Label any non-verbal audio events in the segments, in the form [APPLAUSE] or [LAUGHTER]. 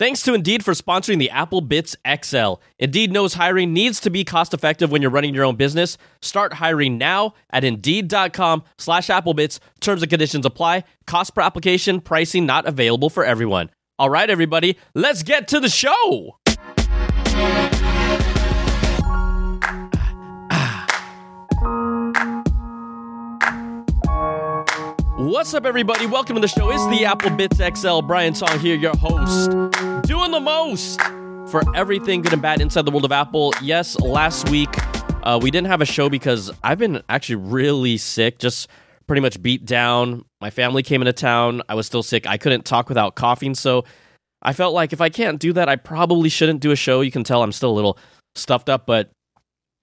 Thanks to Indeed for sponsoring the Apple Bits XL. Indeed knows hiring needs to be cost effective when you're running your own business. Start hiring now at Indeed.com slash AppleBits. Terms and conditions apply. Cost per application, pricing not available for everyone. All right, everybody, let's get to the show. What's up, everybody? Welcome to the show. It's the Apple Bits XL. Brian Tong here, your host, doing the most for everything good and bad inside the world of Apple. Yes, last week uh, we didn't have a show because I've been actually really sick, just pretty much beat down. My family came into town. I was still sick. I couldn't talk without coughing. So I felt like if I can't do that, I probably shouldn't do a show. You can tell I'm still a little stuffed up, but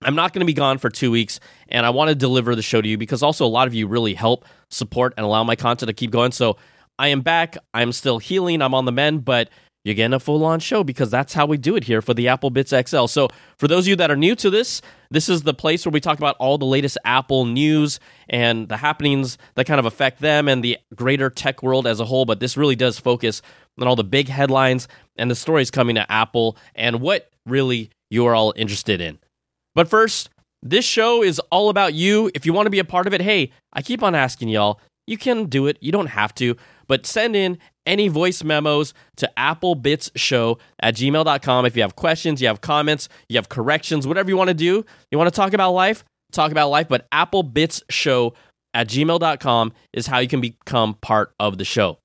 I'm not going to be gone for two weeks, and I want to deliver the show to you because also a lot of you really help support and allow my content to keep going. So I am back. I'm still healing. I'm on the mend, but you're getting a full on show because that's how we do it here for the Apple Bits XL. So for those of you that are new to this, this is the place where we talk about all the latest Apple news and the happenings that kind of affect them and the greater tech world as a whole. But this really does focus on all the big headlines and the stories coming to Apple and what really you are all interested in. But first, this show is all about you. If you want to be a part of it, hey, I keep on asking y'all, you can do it. You don't have to, but send in any voice memos to applebitsshow at gmail.com. If you have questions, you have comments, you have corrections, whatever you want to do, you want to talk about life, talk about life, but applebitsshow at gmail.com is how you can become part of the show.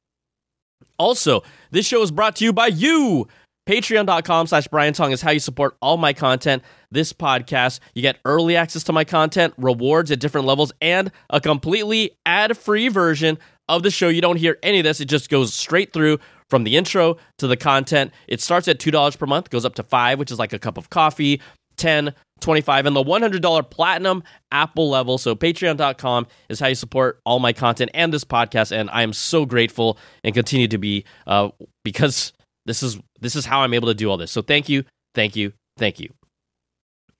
Also, this show is brought to you by you. Patreon.com slash Brian Tong is how you support all my content, this podcast. You get early access to my content, rewards at different levels, and a completely ad free version of the show. You don't hear any of this, it just goes straight through from the intro to the content. It starts at $2 per month, goes up to 5 which is like a cup of coffee, 10 25 and the $100 platinum apple level so patreon.com is how you support all my content and this podcast and i am so grateful and continue to be uh, because this is this is how I'm able to do all this. So thank you, thank you, thank you.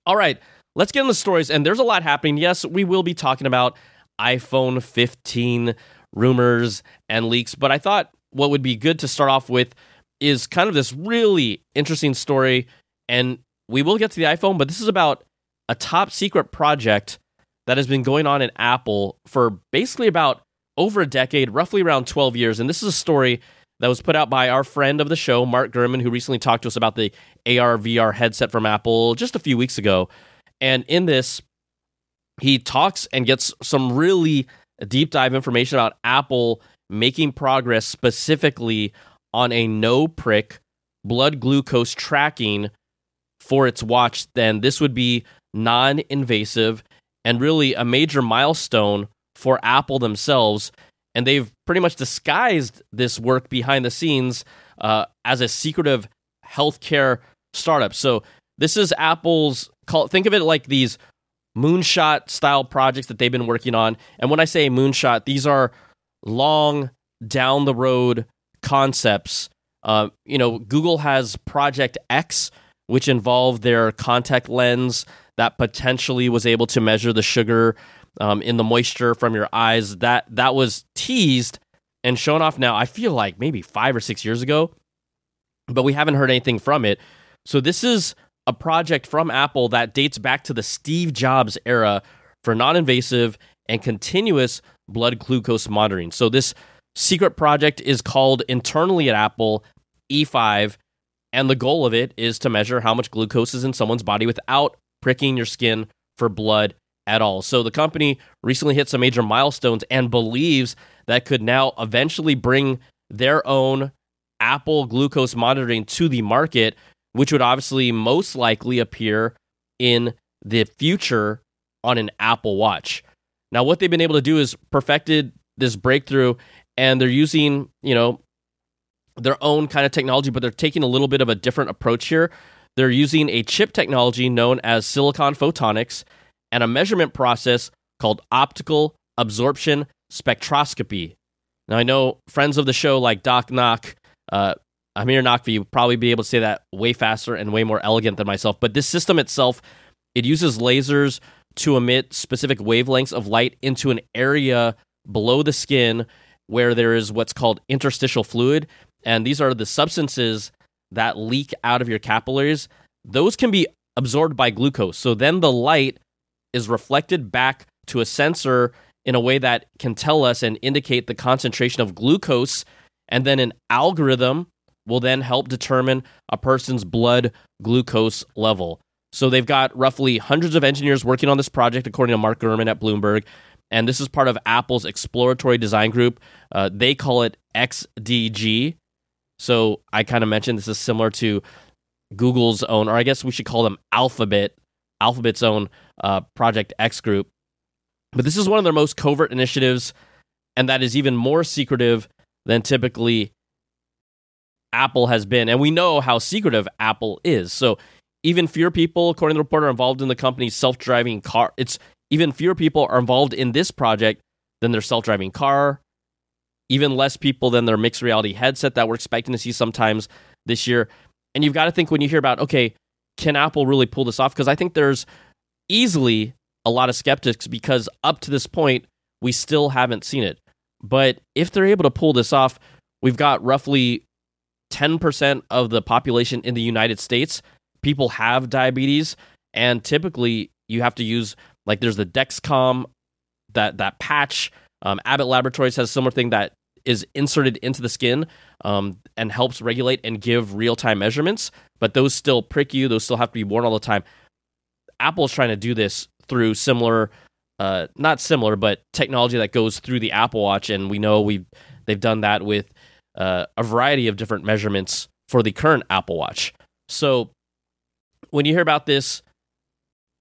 All right, let's get into the stories. And there's a lot happening. Yes, we will be talking about iPhone 15 rumors and leaks, but I thought what would be good to start off with is kind of this really interesting story. And we will get to the iPhone, but this is about a top secret project that has been going on in Apple for basically about over a decade, roughly around 12 years. And this is a story that was put out by our friend of the show, Mark Gurman, who recently talked to us about the AR VR headset from Apple just a few weeks ago. And in this, he talks and gets some really deep dive information about Apple making progress specifically on a no prick blood glucose tracking for its watch. Then this would be non invasive and really a major milestone for Apple themselves and they've pretty much disguised this work behind the scenes uh, as a secretive healthcare startup. So this is Apple's call. Think of it like these moonshot style projects that they've been working on. And when I say moonshot, these are long down the road concepts. Uh, you know, Google has Project X, which involved their contact lens that potentially was able to measure the sugar um, in the moisture from your eyes. That that was teased and shown off now. I feel like maybe five or six years ago, but we haven't heard anything from it. So this is a project from Apple that dates back to the Steve Jobs era for non-invasive and continuous blood glucose monitoring. So this secret project is called internally at Apple E5 and the goal of it is to measure how much glucose is in someone's body without pricking your skin for blood at all. So the company recently hit some major milestones and believes that could now eventually bring their own Apple glucose monitoring to the market, which would obviously most likely appear in the future on an Apple Watch. Now, what they've been able to do is perfected this breakthrough, and they're using, you know, their own kind of technology, but they're taking a little bit of a different approach here. They're using a chip technology known as silicon photonics and a measurement process called optical absorption spectroscopy. Now, I know friends of the show like Doc Knock, uh, Amir Nakvi would probably be able to say that way faster and way more elegant than myself, but this system itself, it uses lasers to emit specific wavelengths of light into an area below the skin where there is what's called interstitial fluid. And these are the substances that leak out of your capillaries, those can be absorbed by glucose. So then the light is reflected back to a sensor in a way that can tell us and indicate the concentration of glucose. And then an algorithm will then help determine a person's blood glucose level. So they've got roughly hundreds of engineers working on this project, according to Mark Gurman at Bloomberg. And this is part of Apple's exploratory design group. Uh, they call it XDG. So I kind of mentioned this is similar to Google's own, or I guess we should call them Alphabet, Alphabet's own uh, Project X group. But this is one of their most covert initiatives, and that is even more secretive than typically Apple has been. And we know how secretive Apple is. So even fewer people, according to the report, are involved in the company's self-driving car. It's even fewer people are involved in this project than their self-driving car. Even less people than their mixed reality headset that we're expecting to see sometimes this year. And you've got to think when you hear about, okay, can Apple really pull this off? Because I think there's easily a lot of skeptics because up to this point, we still haven't seen it. But if they're able to pull this off, we've got roughly 10% of the population in the United States. People have diabetes, and typically you have to use, like, there's the Dexcom, that, that patch. Um, Abbott Laboratories has a similar thing that is inserted into the skin um, and helps regulate and give real time measurements, but those still prick you. Those still have to be worn all the time. Apple's trying to do this through similar, uh, not similar, but technology that goes through the Apple Watch, and we know we they've done that with uh, a variety of different measurements for the current Apple Watch. So when you hear about this,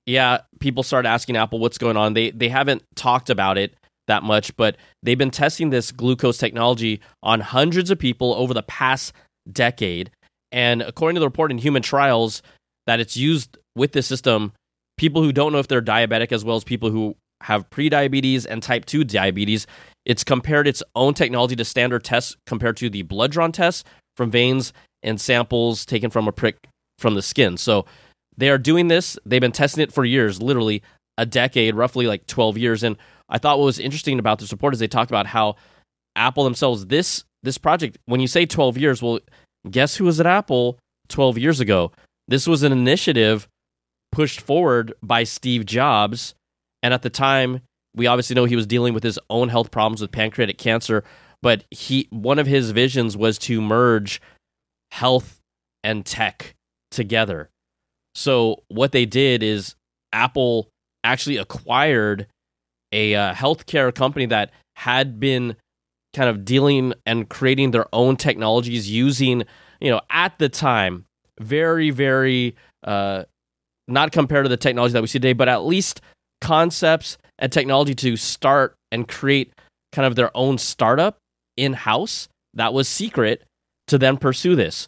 yeah, people start asking Apple what's going on. They they haven't talked about it that much, but they've been testing this glucose technology on hundreds of people over the past decade. And according to the report in human trials, that it's used with this system, people who don't know if they're diabetic, as well as people who have prediabetes and type 2 diabetes, it's compared its own technology to standard tests compared to the blood drawn tests from veins and samples taken from a prick from the skin. So they are doing this. They've been testing it for years, literally a decade, roughly like 12 years. And I thought what was interesting about this report is they talked about how Apple themselves this this project. When you say 12 years, well, guess who was at Apple 12 years ago? This was an initiative pushed forward by Steve Jobs, and at the time, we obviously know he was dealing with his own health problems with pancreatic cancer. But he one of his visions was to merge health and tech together. So what they did is Apple actually acquired a uh, healthcare company that had been kind of dealing and creating their own technologies using, you know, at the time, very, very, uh, not compared to the technology that we see today, but at least concepts and technology to start and create kind of their own startup in house that was secret to then pursue this.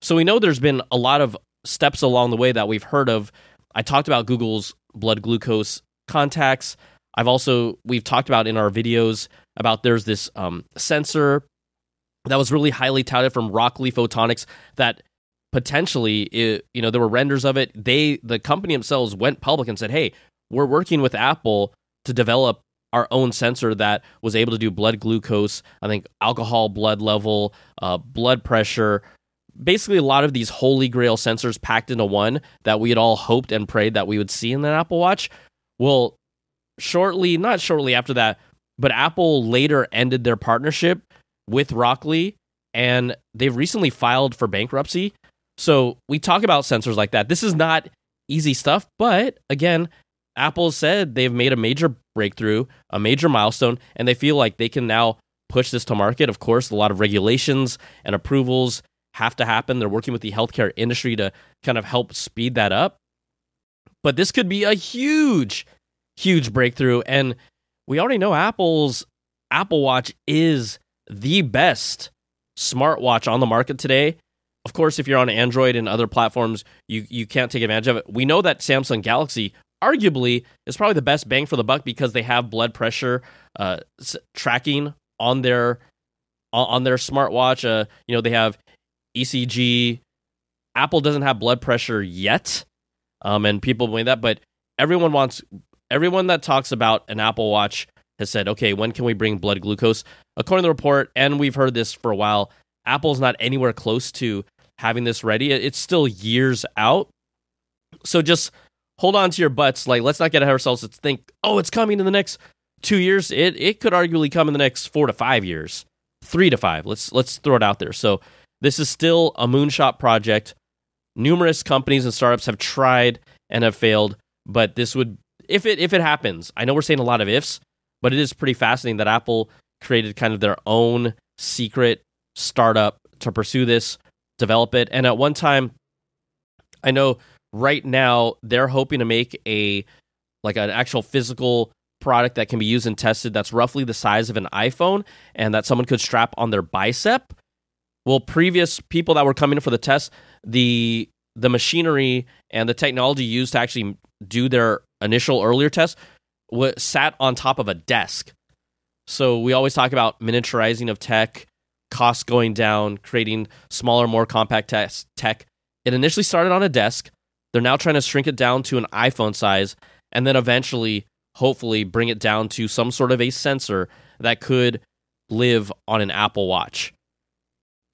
So we know there's been a lot of steps along the way that we've heard of. I talked about Google's blood glucose contacts. I've also we've talked about in our videos about there's this um, sensor that was really highly touted from Rockley Photonics that potentially it, you know there were renders of it. They the company themselves went public and said, "Hey, we're working with Apple to develop our own sensor that was able to do blood glucose, I think alcohol blood level, uh, blood pressure, basically a lot of these holy grail sensors packed into one that we had all hoped and prayed that we would see in the Apple Watch. Well, shortly, not shortly after that, but Apple later ended their partnership with Rockley and they've recently filed for bankruptcy. So we talk about sensors like that. This is not easy stuff, but again, Apple said they've made a major breakthrough, a major milestone, and they feel like they can now push this to market. Of course, a lot of regulations and approvals have to happen. They're working with the healthcare industry to kind of help speed that up. But this could be a huge, huge breakthrough. And we already know Apple's Apple Watch is the best smartwatch on the market today. Of course, if you're on Android and other platforms, you, you can't take advantage of it. We know that Samsung Galaxy arguably is probably the best bang for the buck because they have blood pressure uh, tracking on their on their smartwatch. Uh, you know, they have ECG. Apple doesn't have blood pressure yet, um, and people believe that. But everyone wants everyone that talks about an Apple Watch has said, okay, when can we bring blood glucose? According to the report, and we've heard this for a while, Apple's not anywhere close to having this ready. It's still years out. So just hold on to your butts. Like, let's not get ahead of ourselves. Let's think, oh, it's coming in the next two years. It it could arguably come in the next four to five years, three to five. Let's let's throw it out there. So this is still a moonshot project. Numerous companies and startups have tried and have failed, but this would if it if it happens. I know we're saying a lot of ifs, but it is pretty fascinating that Apple created kind of their own secret startup to pursue this, develop it, and at one time, I know right now they're hoping to make a like an actual physical product that can be used and tested that's roughly the size of an iPhone and that someone could strap on their bicep. Well, previous people that were coming for the test, the the machinery and the technology used to actually do their initial earlier test was sat on top of a desk. So we always talk about miniaturizing of tech, costs going down, creating smaller, more compact tech. It initially started on a desk. They're now trying to shrink it down to an iPhone size and then eventually, hopefully, bring it down to some sort of a sensor that could live on an Apple Watch.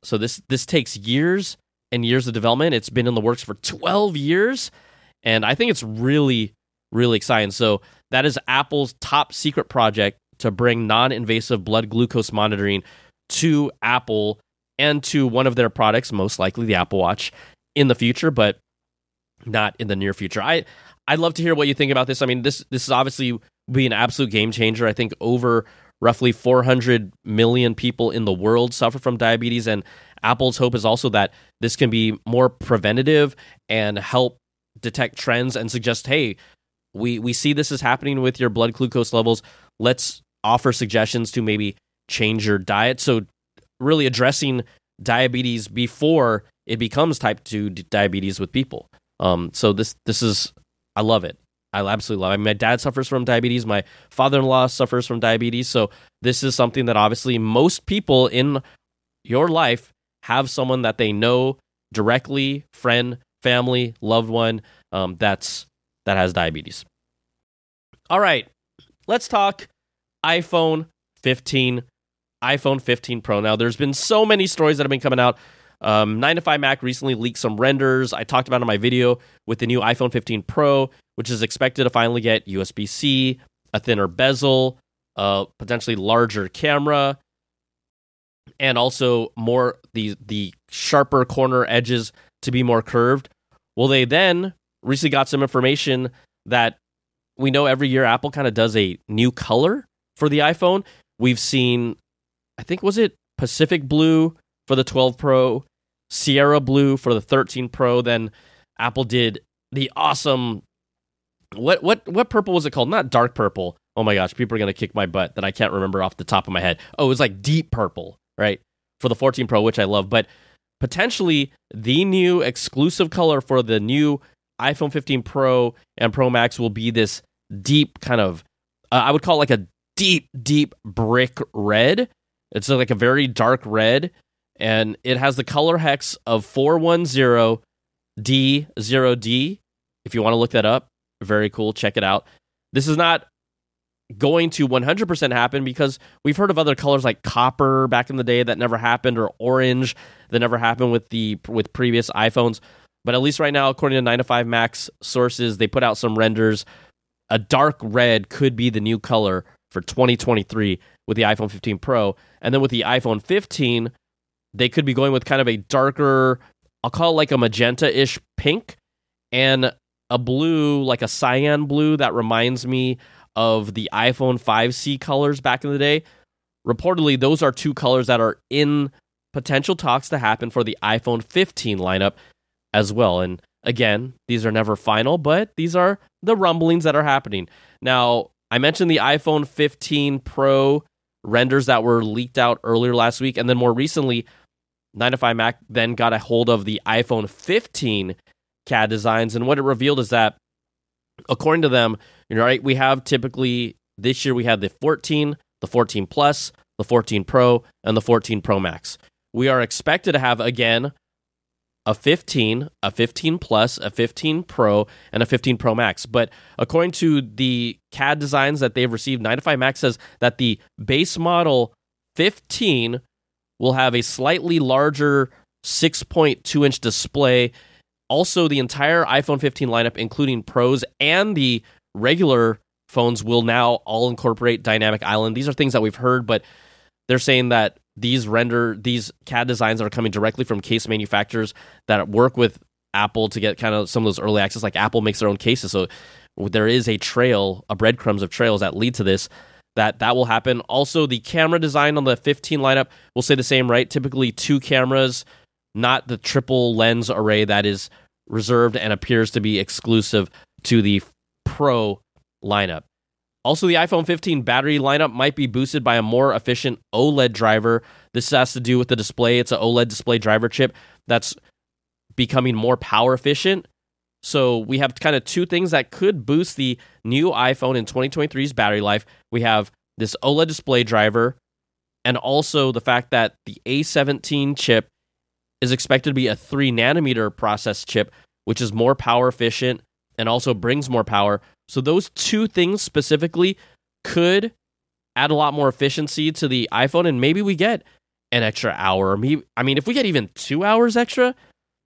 So this this takes years and years of development. It's been in the works for 12 years, and I think it's really really exciting. So that is Apple's top secret project to bring non-invasive blood glucose monitoring to Apple and to one of their products, most likely the Apple Watch in the future, but not in the near future. I I'd love to hear what you think about this. I mean, this this is obviously be an absolute game changer. I think over roughly 400 million people in the world suffer from diabetes and Apple's hope is also that this can be more preventative and help detect trends and suggest, hey, we we see this is happening with your blood glucose levels. Let's offer suggestions to maybe change your diet. So really addressing diabetes before it becomes type 2 diabetes with people. Um, so this this is I love it. I absolutely love it. My dad suffers from diabetes. My father in law suffers from diabetes. So this is something that obviously most people in your life have someone that they know directly, friend, family, loved one, um, that's that has diabetes. All right, let's talk iPhone 15, iPhone 15 Pro. Now, there's been so many stories that have been coming out. Um, 9 to 5 Mac recently leaked some renders. I talked about in my video with the new iPhone 15 Pro, which is expected to finally get USB C, a thinner bezel, a potentially larger camera, and also more the the sharper corner edges to be more curved. Well, they then recently got some information that we know every year Apple kind of does a new color for the iPhone. We've seen, I think, was it Pacific Blue for the 12 Pro, Sierra Blue for the 13 Pro. Then Apple did the awesome what what what purple was it called? Not dark purple. Oh my gosh, people are gonna kick my butt that I can't remember off the top of my head. Oh, it was like deep purple, right? For the 14 Pro, which I love, but potentially the new exclusive color for the new iPhone 15 Pro and Pro Max will be this deep kind of uh, I would call it like a deep deep brick red. It's like a very dark red and it has the color hex of 410D0D. If you want to look that up, very cool, check it out. This is not going to 100% happen because we've heard of other colors like copper back in the day that never happened or orange that never happened with the with previous iPhones. But at least right now, according to 9 to 5 Mac's sources, they put out some renders. A dark red could be the new color for 2023 with the iPhone 15 Pro. And then with the iPhone 15, they could be going with kind of a darker, I'll call it like a magenta ish pink and a blue, like a cyan blue that reminds me of the iPhone 5C colors back in the day. Reportedly, those are two colors that are in potential talks to happen for the iPhone 15 lineup as well. And again, these are never final, but these are the rumblings that are happening. Now, I mentioned the iPhone 15 Pro renders that were leaked out earlier last week. And then more recently, 9 to 5 Mac then got a hold of the iPhone 15 CAD designs. And what it revealed is that, according to them, you know, right, we have typically this year we had the 14, the 14 Plus, the 14 Pro, and the 14 Pro Max. We are expected to have again a 15, a 15 Plus, a 15 Pro, and a 15 Pro Max. But according to the CAD designs that they've received, 9 to 5 Max says that the base model 15 will have a slightly larger 6.2 inch display. Also, the entire iPhone 15 lineup, including Pros and the regular phones, will now all incorporate Dynamic Island. These are things that we've heard, but they're saying that these render these CAD designs are coming directly from case manufacturers that work with Apple to get kind of some of those early access. Like Apple makes their own cases, so there is a trail, a breadcrumbs of trails that lead to this. That that will happen. Also, the camera design on the 15 lineup will say the same, right? Typically, two cameras, not the triple lens array that is reserved and appears to be exclusive to the Pro lineup. Also, the iPhone 15 battery lineup might be boosted by a more efficient OLED driver. This has to do with the display. It's an OLED display driver chip that's becoming more power efficient. So we have kind of two things that could boost the new iPhone in 2023's battery life. We have this OLED display driver, and also the fact that the A17 chip is expected to be a 3 nanometer process chip, which is more power efficient and also brings more power. So those two things specifically could add a lot more efficiency to the iPhone, and maybe we get an extra hour. Maybe I mean, if we get even two hours extra,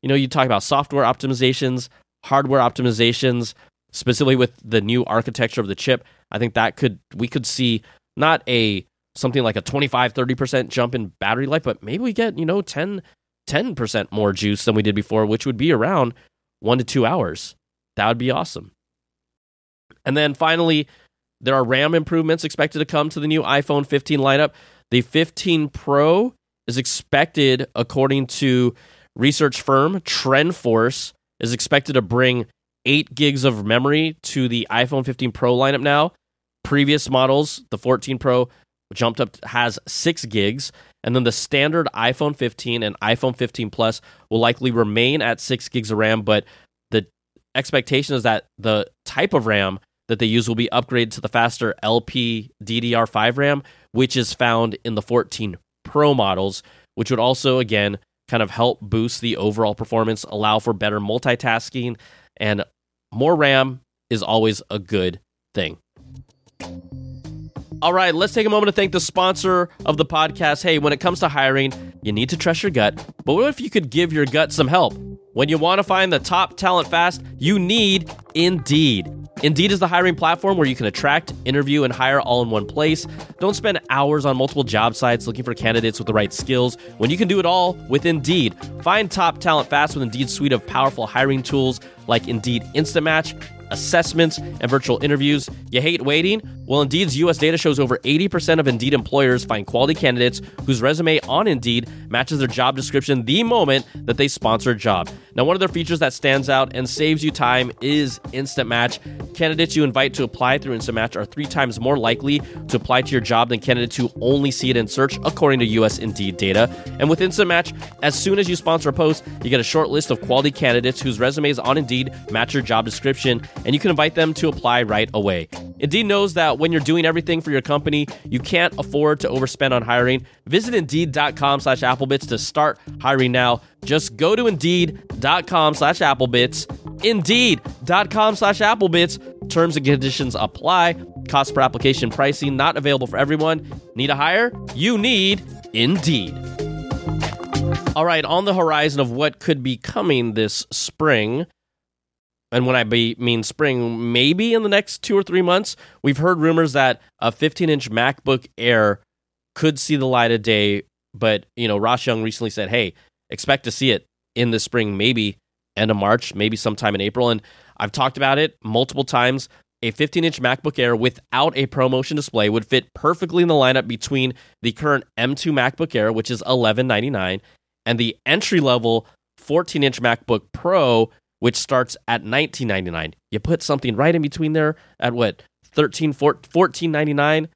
you know, you talk about software optimizations, hardware optimizations, specifically with the new architecture of the chip. I think that could we could see not a something like a 25 30% jump in battery life, but maybe we get, you know, 10 10% more juice than we did before, which would be around 1 to 2 hours. That would be awesome. And then finally, there are RAM improvements expected to come to the new iPhone 15 lineup. The 15 Pro is expected, according to research firm TrendForce, is expected to bring 8 gigs of memory to the iPhone 15 Pro lineup now. Previous models, the 14 Pro jumped up has 6 gigs, and then the standard iPhone 15 and iPhone 15 Plus will likely remain at 6 gigs of RAM, but expectation is that the type of RAM that they use will be upgraded to the faster LP DDR5 RAM, which is found in the 14 Pro models, which would also again kind of help boost the overall performance, allow for better multitasking, and more RAM is always a good thing. All right, let's take a moment to thank the sponsor of the podcast. Hey, when it comes to hiring, you need to trust your gut, but what if you could give your gut some help? When you want to find the top talent fast, you need Indeed. Indeed is the hiring platform where you can attract, interview, and hire all in one place. Don't spend hours on multiple job sites looking for candidates with the right skills when you can do it all with Indeed. Find top talent fast with Indeed's suite of powerful hiring tools like Indeed Instant Match assessments, and virtual interviews. You hate waiting? Well, Indeed's US data shows over 80% of Indeed employers find quality candidates whose resume on Indeed matches their job description the moment that they sponsor a job. Now, one of their features that stands out and saves you time is Instant Match. Candidates you invite to apply through Instant Match are three times more likely to apply to your job than candidates who only see it in search, according to US Indeed data. And with Instant Match, as soon as you sponsor a post, you get a short list of quality candidates whose resumes on Indeed match your job description and you can invite them to apply right away. Indeed knows that when you're doing everything for your company, you can't afford to overspend on hiring. Visit Indeed.com slash Applebits to start hiring now. Just go to Indeed.com slash Applebits. Indeed.com slash Applebits. Terms and conditions apply. Cost per application pricing not available for everyone. Need a hire? You need Indeed. All right, on the horizon of what could be coming this spring, and when I be, mean spring, maybe in the next two or three months, we've heard rumors that a 15 inch MacBook Air could see the light of day. But, you know, Ross Young recently said, hey, expect to see it in the spring, maybe end of March, maybe sometime in April. And I've talked about it multiple times. A 15 inch MacBook Air without a ProMotion display would fit perfectly in the lineup between the current M2 MacBook Air, which is 1199, and the entry level 14 inch MacBook Pro, which starts at 19.99. You put something right in between there at what 13 14.99.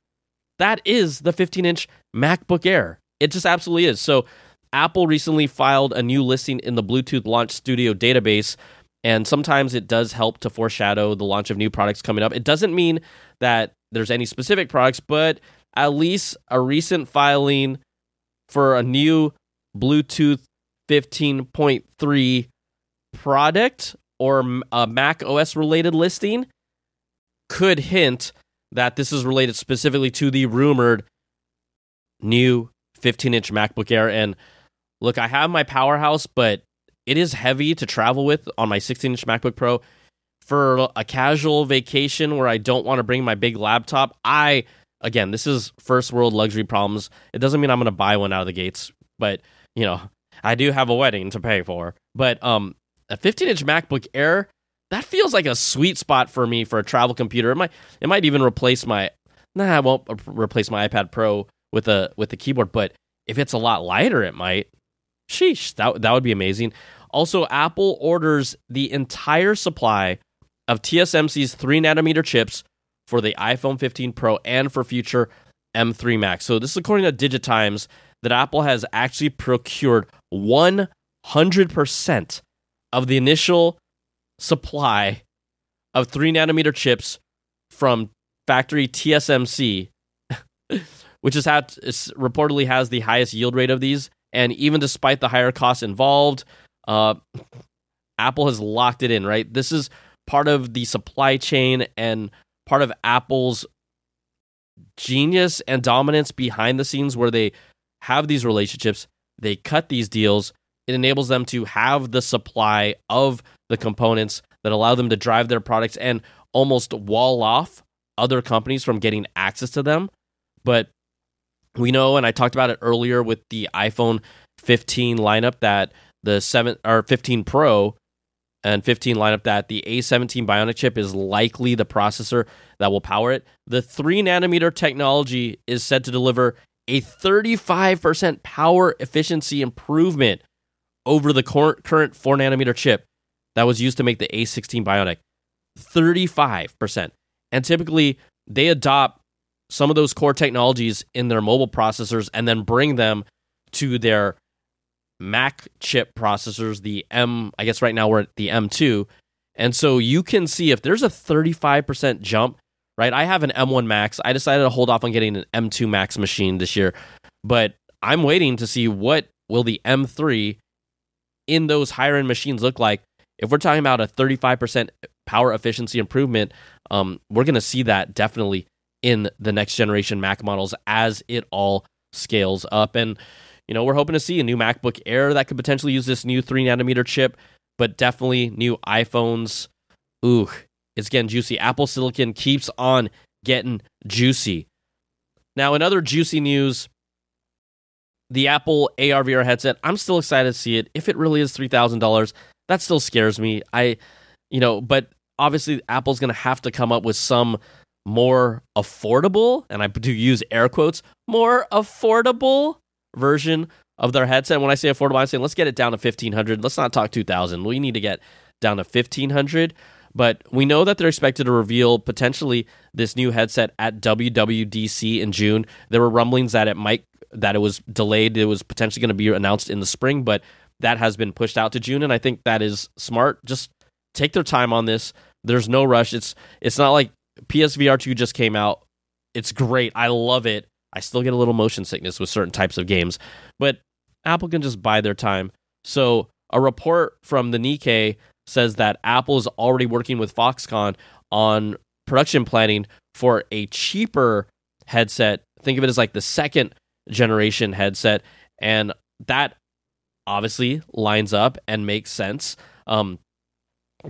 That is the 15-inch MacBook Air. It just absolutely is. So Apple recently filed a new listing in the Bluetooth Launch Studio database and sometimes it does help to foreshadow the launch of new products coming up. It doesn't mean that there's any specific products, but at least a recent filing for a new Bluetooth 15.3 product or a Mac OS related listing could hint that this is related specifically to the rumored new 15 inch MacBook Air. And look, I have my powerhouse, but it is heavy to travel with on my 16 inch MacBook Pro. For a casual vacation where I don't want to bring my big laptop, I, again, this is first world luxury problems. It doesn't mean I'm going to buy one out of the gates, but, you know, I do have a wedding to pay for. But um, a 15 inch MacBook Air, that feels like a sweet spot for me for a travel computer. It might, it might even replace my, nah, I won't replace my iPad Pro with a with the keyboard, but if it's a lot lighter, it might. Sheesh, that that would be amazing. Also, Apple orders the entire supply of TSMC's three nanometer chips for the iPhone 15 Pro and for future M3 Max. So this is according to Digitimes that Apple has actually procured 100% of the initial supply of three nanometer chips from factory TSMC, [LAUGHS] which is is reportedly has the highest yield rate of these. And even despite the higher costs involved, uh, Apple has locked it in. Right, this is part of the supply chain and part of Apple's genius and dominance behind the scenes, where they have these relationships, they cut these deals. It enables them to have the supply of the components that allow them to drive their products and almost wall off other companies from getting access to them. But we know, and I talked about it earlier with the iPhone 15 lineup, that the seven or 15 Pro and 15 lineup, that the A17 Bionic chip is likely the processor that will power it. The three nanometer technology is said to deliver a 35% power efficiency improvement over the current four nanometer chip that was used to make the A16 Bionic. 35%. And typically, they adopt some of those core technologies in their mobile processors and then bring them to their Mac chip processors, the M, I guess right now we're at the M2. And so you can see if there's a 35% jump, right? I have an M1 Max. I decided to hold off on getting an M2 Max machine this year, but I'm waiting to see what will the M3 in those higher end machines look like. If we're talking about a 35% power efficiency improvement, um, we're going to see that definitely in the next generation Mac models as it all scales up. And, you know, we're hoping to see a new MacBook Air that could potentially use this new three nanometer chip, but definitely new iPhones. Ooh, it's getting juicy. Apple Silicon keeps on getting juicy. Now, in other juicy news, the Apple AR VR headset, I'm still excited to see it. If it really is $3,000, that still scares me. I, you know, but obviously Apple's going to have to come up with some more affordable, and I do use air quotes, more affordable version of their headset. When I say affordable, I'm saying let's get it down to 1500. Let's not talk 2000. We need to get down to 1500. But we know that they're expected to reveal potentially this new headset at WWDC in June. There were rumblings that it might that it was delayed. It was potentially going to be announced in the spring, but that has been pushed out to June, and I think that is smart. Just take their time on this. There's no rush. It's it's not like PSVR 2 just came out. It's great. I love it. I still get a little motion sickness with certain types of games, but Apple can just buy their time. So, a report from the Nikkei says that Apple is already working with Foxconn on production planning for a cheaper headset. Think of it as like the second generation headset, and that obviously lines up and makes sense. Um,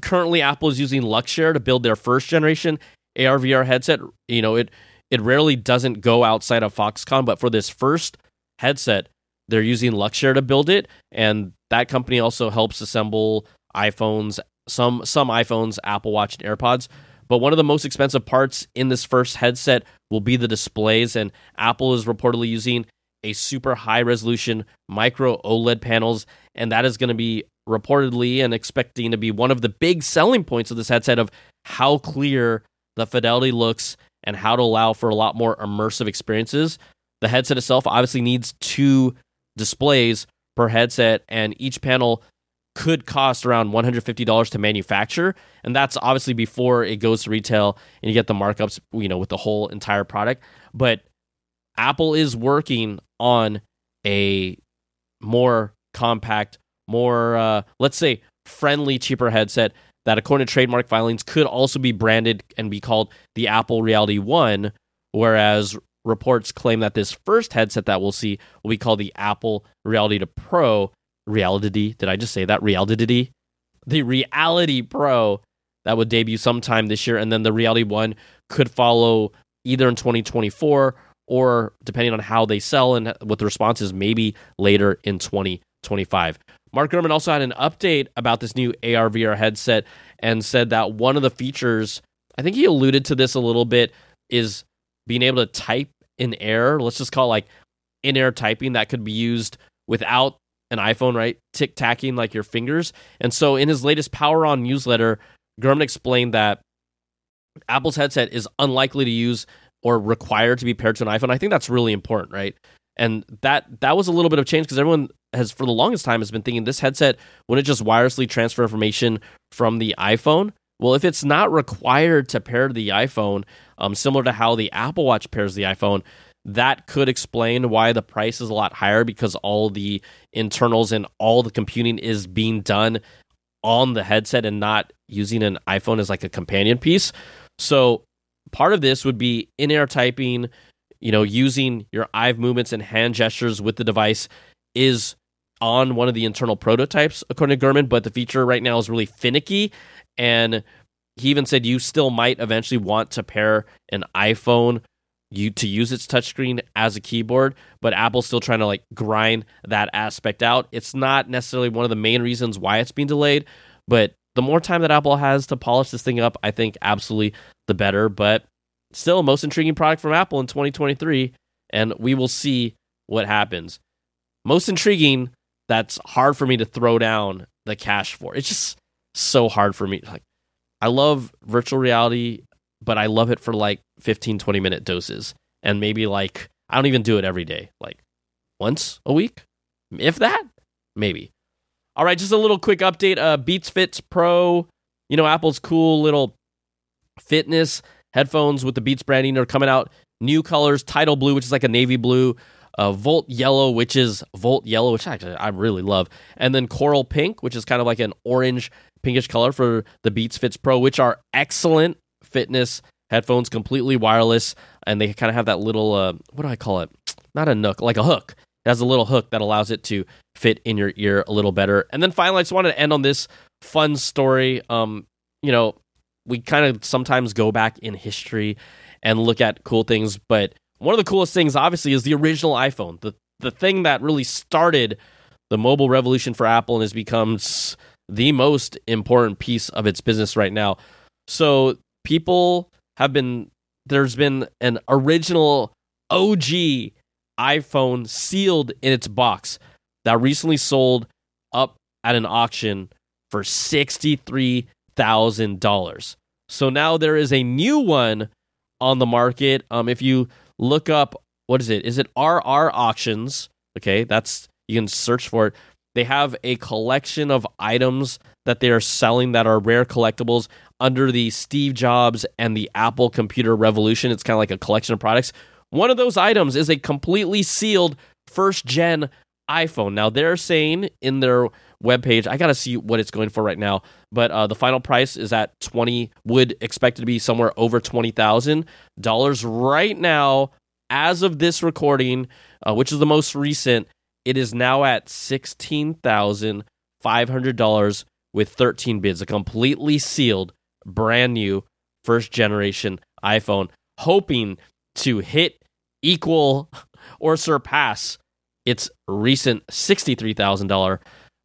currently, Apple is using Luxshare to build their first generation AR VR headset. You know, it it rarely doesn't go outside of Foxconn, but for this first headset, they're using Luxshare to build it, and that company also helps assemble iPhones, some some iPhones, Apple Watch, and AirPods. But one of the most expensive parts in this first headset will be the displays, and Apple is reportedly using a super high resolution micro OLED panels, and that is going to be reportedly and expecting to be one of the big selling points of this headset of how clear the fidelity looks and how to allow for a lot more immersive experiences. The headset itself obviously needs two displays per headset, and each panel could cost around $150 to manufacture and that's obviously before it goes to retail and you get the markups you know with the whole entire product but apple is working on a more compact more uh, let's say friendly cheaper headset that according to trademark filings could also be branded and be called the apple reality 1 whereas reports claim that this first headset that we'll see will be called the Apple Reality to Pro. Reality, did I just say that? Reality? The Reality Pro that would debut sometime this year, and then the Reality One could follow either in 2024 or depending on how they sell and what the response is, maybe later in 2025. Mark Gurman also had an update about this new AR VR headset and said that one of the features, I think he alluded to this a little bit, is being able to type in air. Let's just call it like in air typing that could be used without an iPhone, right? Tick tacking like your fingers. And so in his latest Power On newsletter, Gurman explained that Apple's headset is unlikely to use or required to be paired to an iPhone. I think that's really important, right? And that that was a little bit of change because everyone has for the longest time has been thinking this headset wouldn't just wirelessly transfer information from the iPhone. Well, if it's not required to pair to the iPhone, um, similar to how the Apple Watch pairs the iPhone, that could explain why the price is a lot higher because all the internals and all the computing is being done on the headset and not using an iPhone as like a companion piece. So part of this would be in-air typing, you know, using your eye movements and hand gestures with the device is on one of the internal prototypes according to Gurman, but the feature right now is really finicky and he even said you still might eventually want to pair an iPhone you to use its touchscreen as a keyboard, but Apple's still trying to like grind that aspect out. It's not necessarily one of the main reasons why it's being delayed, but the more time that Apple has to polish this thing up, I think absolutely the better. But still, most intriguing product from Apple in 2023, and we will see what happens. Most intriguing, that's hard for me to throw down the cash for. It's just so hard for me. Like, I love virtual reality, but I love it for like 15, 20 minute doses. And maybe like, I don't even do it every day, like once a week, if that, maybe. All right, just a little quick update. Uh, Beats Fits Pro, you know, Apple's cool little fitness headphones with the Beats branding are coming out. New colors, Tidal Blue, which is like a navy blue, uh, Volt Yellow, which is Volt Yellow, which actually I really love, and then Coral Pink, which is kind of like an orange pinkish color for the Beats Fits Pro, which are excellent fitness headphones, completely wireless, and they kind of have that little uh, what do I call it? Not a nook, like a hook it has a little hook that allows it to fit in your ear a little better. And then finally, I just wanted to end on this fun story. Um, you know, we kind of sometimes go back in history and look at cool things, but one of the coolest things, obviously, is the original iPhone, the the thing that really started the mobile revolution for Apple and has become the most important piece of its business right now. So people have been there's been an original OG iPhone sealed in its box that recently sold up at an auction for $63,000. So now there is a new one on the market. Um, if you look up, what is it? Is it RR Auctions? Okay, that's you can search for it. They have a collection of items that they are selling that are rare collectibles under the Steve Jobs and the Apple Computer Revolution. It's kind of like a collection of products. One of those items is a completely sealed first gen iPhone. Now they're saying in their webpage, I got to see what it's going for right now, but uh, the final price is at 20 would expect it to be somewhere over $20,000 right now as of this recording, uh, which is the most recent, it is now at $16,500 with 13 bids, a completely sealed brand new first generation iPhone, hoping to hit, equal, or surpass its recent $63,000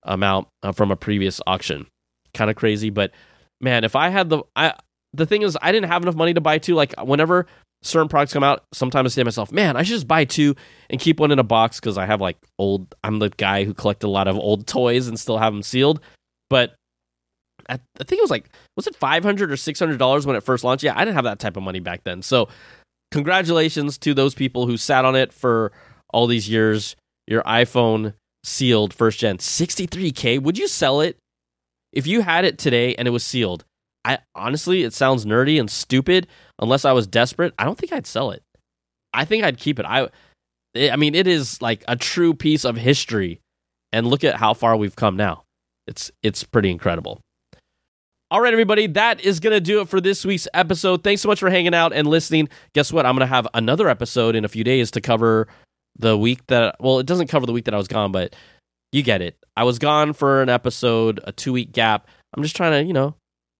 amount uh, from a previous auction. Kind of crazy, but man, if I had the I the thing is I didn't have enough money to buy two like whenever certain products come out, sometimes I say to myself, "Man, I should just buy two and keep one in a box because I have like old I'm the guy who collected a lot of old toys and still have them sealed." But I, think it was like was it 500 or 600 dollars when it first launched? Yeah, I didn't have that type of money back then. So congratulations to those people who sat on it for all these years. Your iPhone sealed first gen, 63K. Would you sell it if you had it today and it was sealed? I honestly, it sounds nerdy and stupid. Unless I was desperate, I don't think I'd sell it. I think I'd keep it. I, I mean, it is like a true piece of history, and look at how far we've come now. It's it's pretty incredible. All right, everybody, that is going to do it for this week's episode. Thanks so much for hanging out and listening. Guess what? I'm going to have another episode in a few days to cover the week that, well, it doesn't cover the week that I was gone, but you get it. I was gone for an episode, a two week gap. I'm just trying to, you know,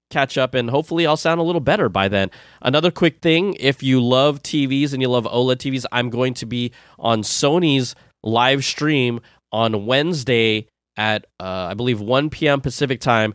catch up and hopefully I'll sound a little better by then. Another quick thing if you love TVs and you love OLED TVs, I'm going to be on Sony's live stream on Wednesday at, uh, I believe, 1 p.m. Pacific time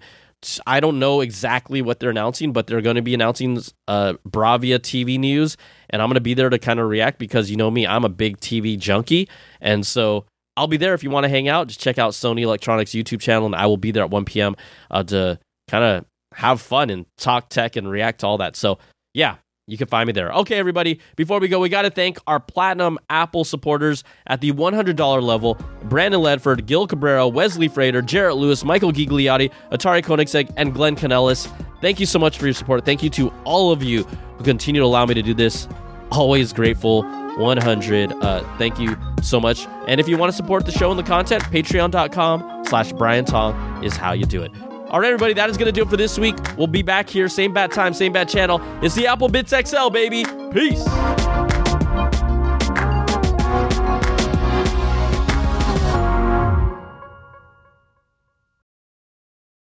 I don't know exactly what they're announcing, but they're going to be announcing uh, Bravia TV news, and I'm going to be there to kind of react because you know me, I'm a big TV junkie, and so I'll be there if you want to hang out. Just check out Sony Electronics YouTube channel, and I will be there at 1 p.m. Uh, to kind of have fun and talk tech and react to all that. So yeah, you can find me there. Okay, everybody, before we go, we got to thank our Platinum Apple supporters at the $100 level Brandon Ledford, Gil Cabrera, Wesley Frater, Jarrett Lewis, Michael Gigliotti, Atari Koenigsegg, and Glenn Canellis. Thank you so much for your support. Thank you to all of you who continue to allow me to do this. Always grateful. 100. Uh, thank you so much. And if you want to support the show and the content, patreon.com slash Brian Tong is how you do it. All right, everybody, that is going to do it for this week. We'll be back here, same bat time, same bat channel. It's the Apple Bits XL, baby. Peace.